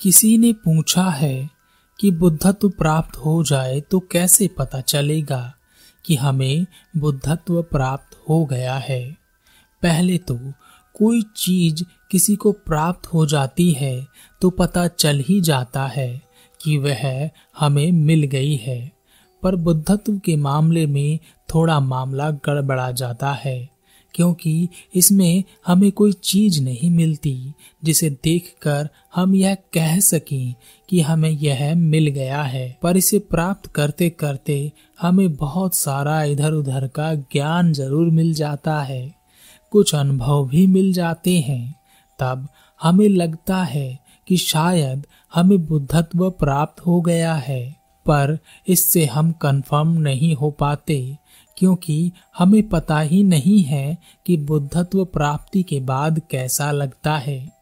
किसी ने पूछा है कि बुद्धत्व प्राप्त हो जाए तो कैसे पता चलेगा कि हमें बुद्धत्व प्राप्त हो गया है? पहले तो कोई चीज़ किसी को प्राप्त हो जाती है तो पता चल ही जाता है कि वह हमें मिल गई है, पर बुद्धत्व के मामले में थोड़ा मामला गड़बड़ा जाता है। क्योंकि इसमें हमें कोई चीज़ नहीं मिलती जिसे देखकर हम यह कह सकें कि हमें यह मिल गया है। पर इसे प्राप्त करते करते हमें बहुत सारा इधर उधर का ज्ञान ज़रूर मिल जाता है। कुछ अनुभव भी मिल जाते हैं। तब हमें लगता है कि शायद हमें बुद्धत्व प्राप्त हो गया है। पर इससे हम कंफर्म नहीं हो पाते। क्योंकि हमें पता ही नहीं है कि बुद्धत्व प्राप्ति के बाद कैसा लगता है,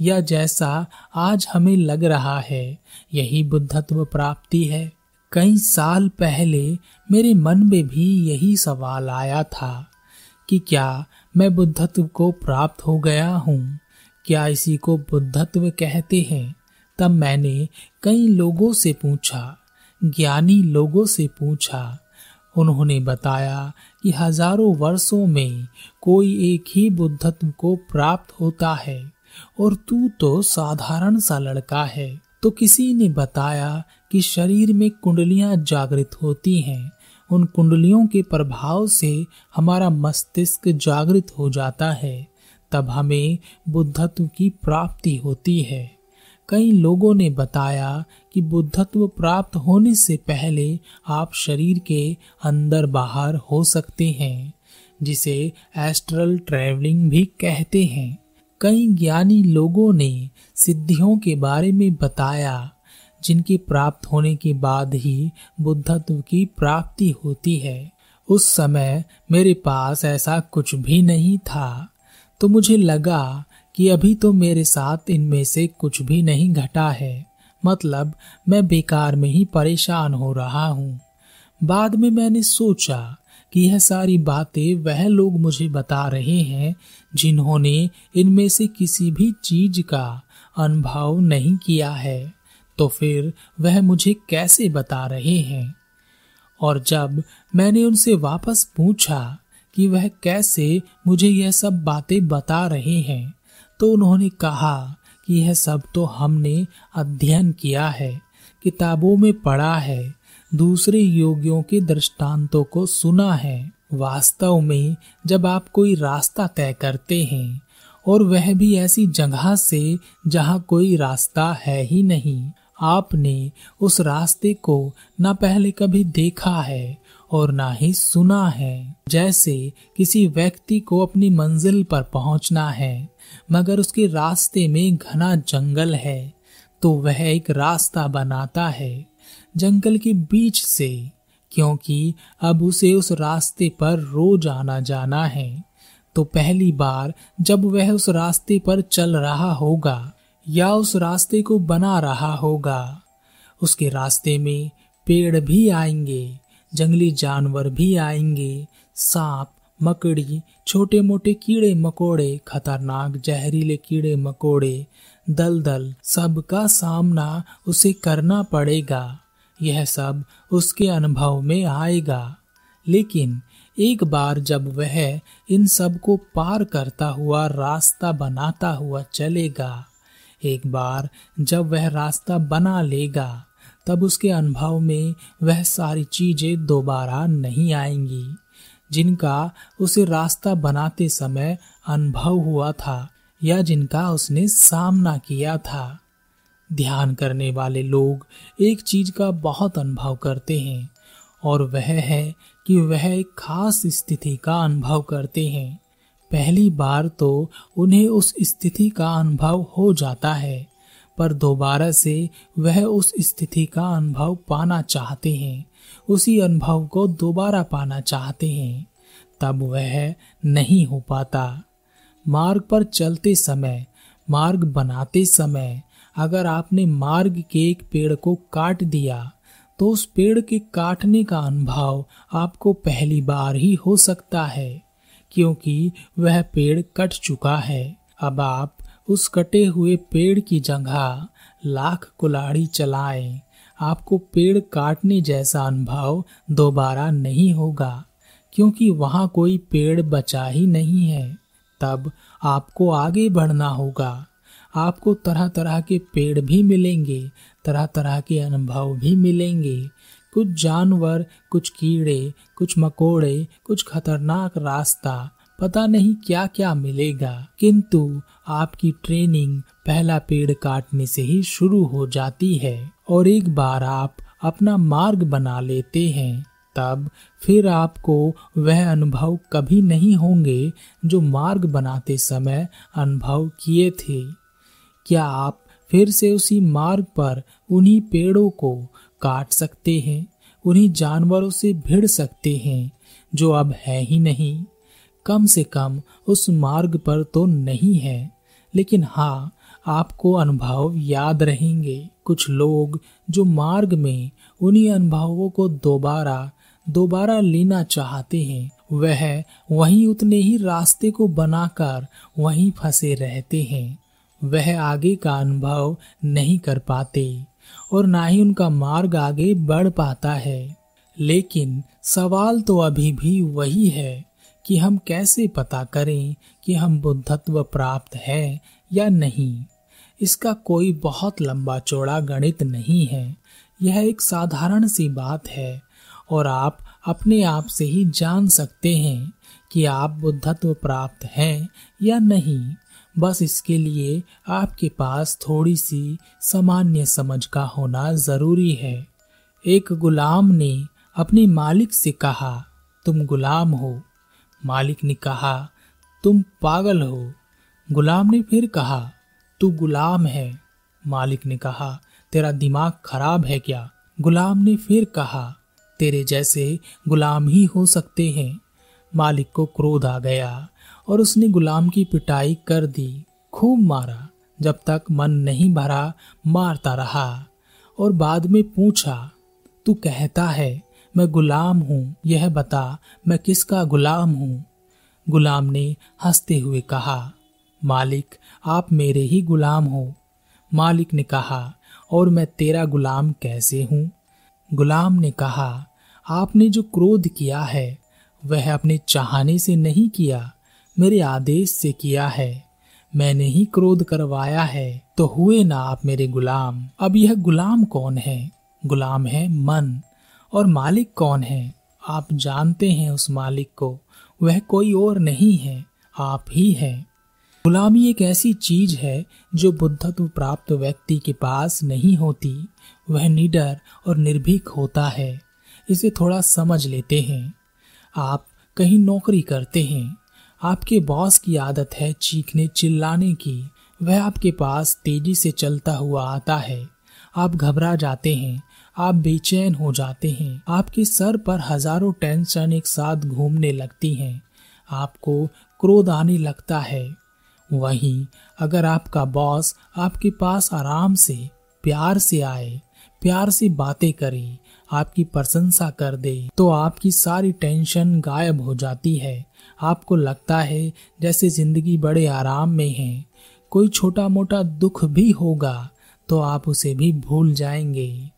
या जैसा आज हमें लग रहा है, यही बुद्धत्व प्राप्ति है। कई साल पहले मेरे मन में भी यही सवाल आया था कि क्या मैं बुद्धत्व को प्राप्त हो गया हूँ? क्या इसी को बुद्धत्व कहते हैं? तब मैंने कई लोगों से पूछा, ज्ञानी लोगों से पूछा उन्होंने बताया कि हज़ारों वर्षों में कोई एक ही बुद्धत्व को प्राप्त होता है, और तू तो साधारण सा लड़का है। तो किसी ने बताया कि शरीर में कुंडलियाँ जागृत होती हैं। उन कुंडलियों के प्रभाव से हमारा मस्तिष्क जागृत हो जाता है। तब हमें बुद्धत्व की प्राप्ति होती है। कई लोगों ने बताया कि बुद्धत्व प्राप्त होने से पहले आप शरीर के अंदर बाहर हो सकते हैं, जिसे एस्ट्रल ट्रैवलिंग भी कहते हैं। कई ज्ञानी लोगों ने सिद्धियों के बारे में बताया, जिनके प्राप्त होने के बाद ही बुद्धत्व की प्राप्ति होती है। उस समय मेरे पास ऐसा कुछ भी नहीं था तो मुझे लगा कि अभी तो मेरे साथ इनमें से कुछ भी नहीं घटा है। मतलब मैं बेकार में ही परेशान हो रहा हूँ। बाद में मैंने सोचा कि यह सारी बातें वह लोग मुझे बता रहे हैं, जिन्होंने इनमें से किसी भी चीज़ का अनुभव नहीं किया है। तो फिर वह मुझे कैसे बता रहे हैं? और जब मैंने उनसे वापस पूछा कि वह कैसे मुझे यह सब बातें बता रहे हैं तो उन्होंने कहा कि यह सब तो हमने अध्ययन किया है, किताबों में पढ़ा है, दूसरे योगियों के दृष्टांतों को सुना है। वास्तव में जब आप कोई रास्ता तय करते हैं, और वह भी ऐसी जगह से जहाँ कोई रास्ता है ही नहीं आपने उस रास्ते को न पहले कभी देखा है और ना ही सुना है, जैसे किसी व्यक्ति को अपनी मंजिल पर पहुँचना है, मगर उसके रास्ते में घना जंगल है तो वह एक रास्ता बनाता है जंगल के बीच से, क्योंकि अब उसे उस रास्ते पर रोज आना जाना है। तो पहली बार जब वह उस रास्ते पर चल रहा होगा या उस रास्ते को बना रहा होगा। उसके रास्ते में पेड़ भी आएँगे, जंगली जानवर भी आएँगे, सांप, मकड़ी छोटे मोटे कीड़े मकोड़े, खतरनाक जहरीले कीड़े मकोड़े, दलदल सबका सामना उसे करना पड़ेगा। यह सब उसके अनुभव में आएगा। लेकिन एक बार जब वह इन सबको पार करता हुआ रास्ता बनाता हुआ चलेगा एक बार जब वह रास्ता बना लेगा, तब उसके अनुभव में वह सारी चीज़ें दोबारा नहीं आएँगी। जिनका उसे रास्ता बनाते समय अनुभव हुआ था या जिनका उसने सामना किया था। ध्यान करने वाले लोग एक चीज़ का बहुत अनुभव करते हैं, और वह है कि वह एक खास स्थिति का अनुभव करते हैं। पहली बार तो उन्हें उस स्थिति का अनुभव हो जाता है, पर दोबारा से वह उस स्थिति का अनुभव पाना चाहते हैं। उसी अनुभव को दोबारा पाना चाहते हैं। तब वह नहीं हो पाता। मार्ग पर चलते समय, मार्ग बनाते समय, अगर आपने मार्ग के एक पेड़ को काट दिया तो उस पेड़ के काटने का अनुभव आपको पहली बार ही हो सकता है। क्योंकि वह पेड़ कट चुका है। अब आप उस कटे हुए पेड़ की जगह लाख कुलाड़ी चलाएँ। आपको पेड़ काटने जैसा अनुभव दोबारा नहीं होगा, क्योंकि वहाँ कोई पेड़ बचा ही नहीं है। तब आपको आगे बढ़ना होगा। आपको तरह तरह के पेड़ भी मिलेंगे तरह तरह के अनुभव भी मिलेंगे। कुछ जानवर, कुछ कीड़े, कुछ मकोड़े, कुछ खतरनाक रास्ता, पता नहीं क्या क्या मिलेगा। किंतु आपकी ट्रेनिंग पहला पेड़ काटने से ही शुरू हो जाती है और एक बार आप अपना मार्ग बना लेते हैं, तब फिर आपको वह अनुभव कभी नहीं होंगे जो मार्ग बनाते समय अनुभव किए थे। क्या आप फिर से उसी मार्ग पर उन्हीं पेड़ों को काट सकते हैं, उन्हीं जानवरों से भिड़ सकते हैं, जो अब है ही नहीं। कम से कम उस मार्ग पर तो नहीं है, लेकिन हाँ आपको अनुभव याद रहेंगे। कुछ लोग जो मार्ग में उन्हीं अनुभवों को दोबारा दोबारा लेना चाहते हैं, वह वहीं उतने ही रास्ते को बनाकर वहीं फंसे रहते हैं। वह आगे का अनुभव नहीं कर पाते और ना ही उनका मार्ग आगे बढ़ पाता है। लेकिन सवाल तो अभी भी वही है कि हम कैसे पता करें कि हम बुद्धत्व प्राप्त है या नहीं। इसका कोई बहुत लंबा चौड़ा गणित नहीं है। यह एक साधारण सी बात है और आप अपने आप से ही जान सकते हैं कि आप बुद्धत्व प्राप्त हैं या नहीं। बस इसके लिए आपके पास थोड़ी सी सामान्य समझ का होना ज़रूरी है। एक गुलाम ने अपने मालिक से कहा, तुम गुलाम हो। मालिक ने कहा, तुम पागल हो। गुलाम ने फिर कहा, तू गुलाम है। मालिक ने कहा, तेरा दिमाग खराब है क्या? गुलाम ने फिर कहा, तेरे जैसे गुलाम ही हो सकते हैं। मालिक को क्रोध आ गया। और उसने गुलाम की पिटाई कर दी। खूब मारा। जब तक मन नहीं भरा, मारता रहा और बाद में पूछा, तू कहता है, मैं गुलाम हूँ। यह बता, मैं किसका गुलाम हूँ? गुलाम ने हँसते हुए कहा, मालिक, आप मेरे ही गुलाम हो। मालिक ने कहा, और मैं तेरा गुलाम कैसे हूँ? गुलाम ने कहा, आपने जो क्रोध किया है, वह अपने चाहने से नहीं किया। मेरे आदेश से किया है। मैंने ही क्रोध करवाया है। तो हुए ना आप मेरे गुलाम। अब यह गुलाम कौन है? गुलाम है मन। और मालिक कौन है? आप जानते हैं उस मालिक को। वह कोई और नहीं है। आप ही हैं। गुलामी एक ऐसी चीज़ है जो बुद्धत्व प्राप्त व्यक्ति के पास नहीं होती। वह निडर और निर्भीक होता है। इसे थोड़ा समझ लेते हैं। आप कहीं नौकरी करते हैं। आपके बॉस की आदत है चीखने चिल्लाने की। वह आपके पास तेज़ी से चलता हुआ आता है। आप घबरा जाते हैं। आप बेचैन हो जाते हैं। आपके सर पर हज़ारों टेंशन एक साथ घूमने लगती हैं। आपको क्रोध आने लगता है। वहीं अगर आपका बॉस आपके पास आराम से, प्यार से आए, प्यार से बातें करे आपकी प्रशंसा कर दे तो आपकी सारी टेंशन गायब हो जाती है। आपको लगता है जैसे ज़िंदगी बड़े आराम में है। कोई छोटा मोटा दुख भी होगा तो आप उसे भी भूल जाएँगे।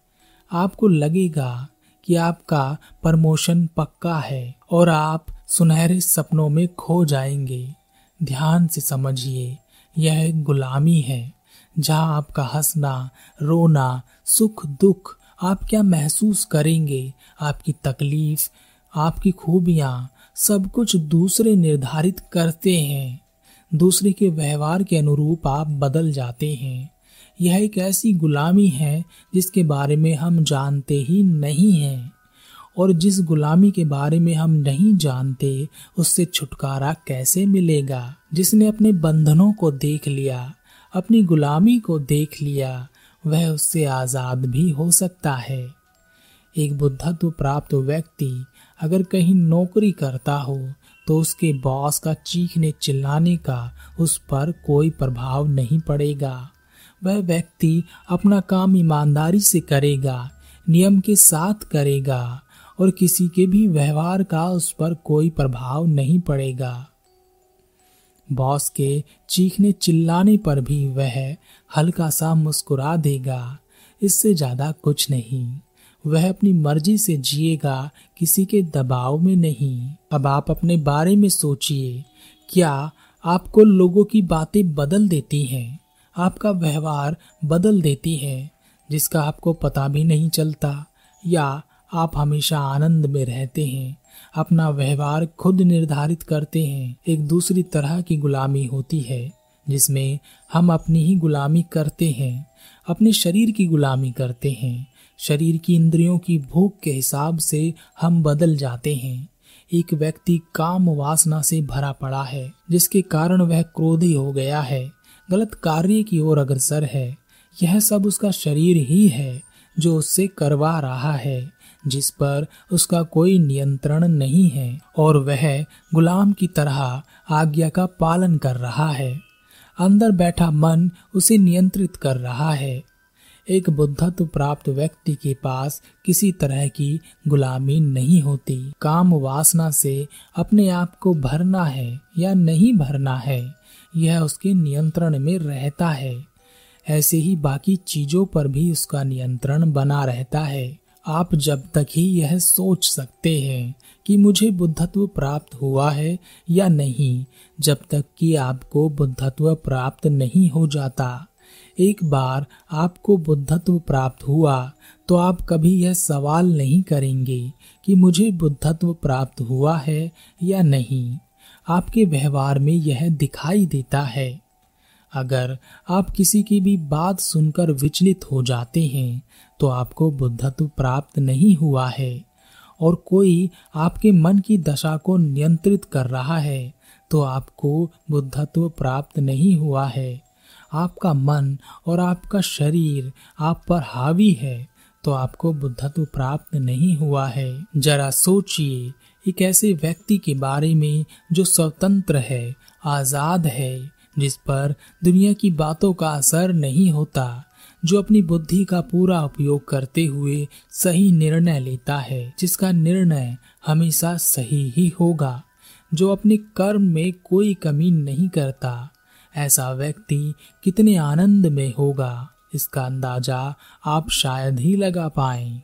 आपको लगेगा कि आपका प्रमोशन पक्का है और आप सुनहरे सपनों में खो जाएँगे। ध्यान से समझिए, यह गुलामी है, जहाँ आपका हंसना, रोना सुख दुख आप क्या महसूस करेंगे? आपकी तकलीफ़, आपकी खूबियाँ सब कुछ दूसरे निर्धारित करते हैं। दूसरे के व्यवहार के अनुरूप आप बदल जाते हैं। यह एक ऐसी गुलामी है जिसके बारे में हम जानते ही नहीं हैं। और जिस गुलामी के बारे में हम नहीं जानते, उससे छुटकारा कैसे मिलेगा? जिसने अपने बंधनों को देख लिया, अपनी गुलामी को देख लिया वह उससे आज़ाद भी हो सकता है। एक बुद्धत्व प्राप्त व्यक्ति अगर कहीं नौकरी करता हो तो उसके बॉस का चीखने चिल्लाने का उस पर कोई प्रभाव नहीं पड़ेगा। वह व्यक्ति अपना काम ईमानदारी से करेगा, नियम के साथ करेगा और किसी के भी व्यवहार का उस पर कोई प्रभाव नहीं पड़ेगा। बॉस के चीखने चिल्लाने पर भी वह हल्का सा मुस्कुरा देगा। इससे ज़्यादा कुछ नहीं। वह अपनी मर्ज़ी से जिएगा, किसी के दबाव में नहीं। अब आप अपने बारे में सोचिए, क्या आपको लोगों की बातें बदल देती हैं? आपका व्यवहार बदल देती है, जिसका आपको पता भी नहीं चलता, या आप हमेशा आनंद में रहते हैं? अपना व्यवहार खुद निर्धारित करते हैं। एक दूसरी तरह की गुलामी होती है, जिसमें हम अपनी ही गुलामी करते हैं, अपने शरीर की गुलामी करते हैं। शरीर की इंद्रियों की भूख के हिसाब से हम बदल जाते हैं। एक व्यक्ति काम वासना से भरा पड़ा है, जिसके कारण वह क्रोधी हो गया है। गलत कार्य की ओर अग्रसर है। यह सब उसका शरीर ही है, जो उससे करवा रहा है। जिस पर उसका कोई नियंत्रण नहीं है और वह गुलाम की तरह आज्ञा का पालन कर रहा है। अंदर बैठा मन उसे नियंत्रित कर रहा है। एक बुद्धत्व प्राप्त व्यक्ति के पास किसी तरह की गुलामी नहीं होती। काम वासना से अपने आप को भरना है या नहीं भरना है, यह उसके नियंत्रण में रहता है। ऐसे ही बाकी चीज़ों पर भी उसका नियंत्रण बना रहता है। आप जब तक ही यह सोच सकते हैं कि मुझे बुद्धत्व प्राप्त हुआ है या नहीं, जब तक कि आपको बुद्धत्व प्राप्त नहीं हो जाता। एक बार आपको बुद्धत्व प्राप्त हुआ तो आप कभी यह सवाल नहीं करेंगे कि मुझे बुद्धत्व प्राप्त हुआ है या नहीं। आपके व्यवहार में यह दिखाई देता है। अगर आप किसी की भी बात सुनकर विचलित हो जाते हैं तो आपको बुद्धत्व प्राप्त नहीं हुआ है। और कोई आपके मन की दशा को नियंत्रित कर रहा है तो आपको बुद्धत्व प्राप्त नहीं हुआ है। आपका मन और आपका शरीर आप पर हावी है तो आपको बुद्धत्व प्राप्त नहीं हुआ है। जरा सोचिए, एक ऐसे व्यक्ति के बारे में जो स्वतंत्र है, आज़ाद है जिस पर दुनिया की बातों का असर नहीं होता, जो अपनी बुद्धि का पूरा उपयोग करते हुए सही निर्णय लेता है, जिसका निर्णय हमेशा सही ही होगा, जो अपने कर्म में कोई कमी नहीं करता, ऐसा व्यक्ति कितने आनंद में होगा, इसका अंदाज़ा आप शायद ही लगा पाएँ।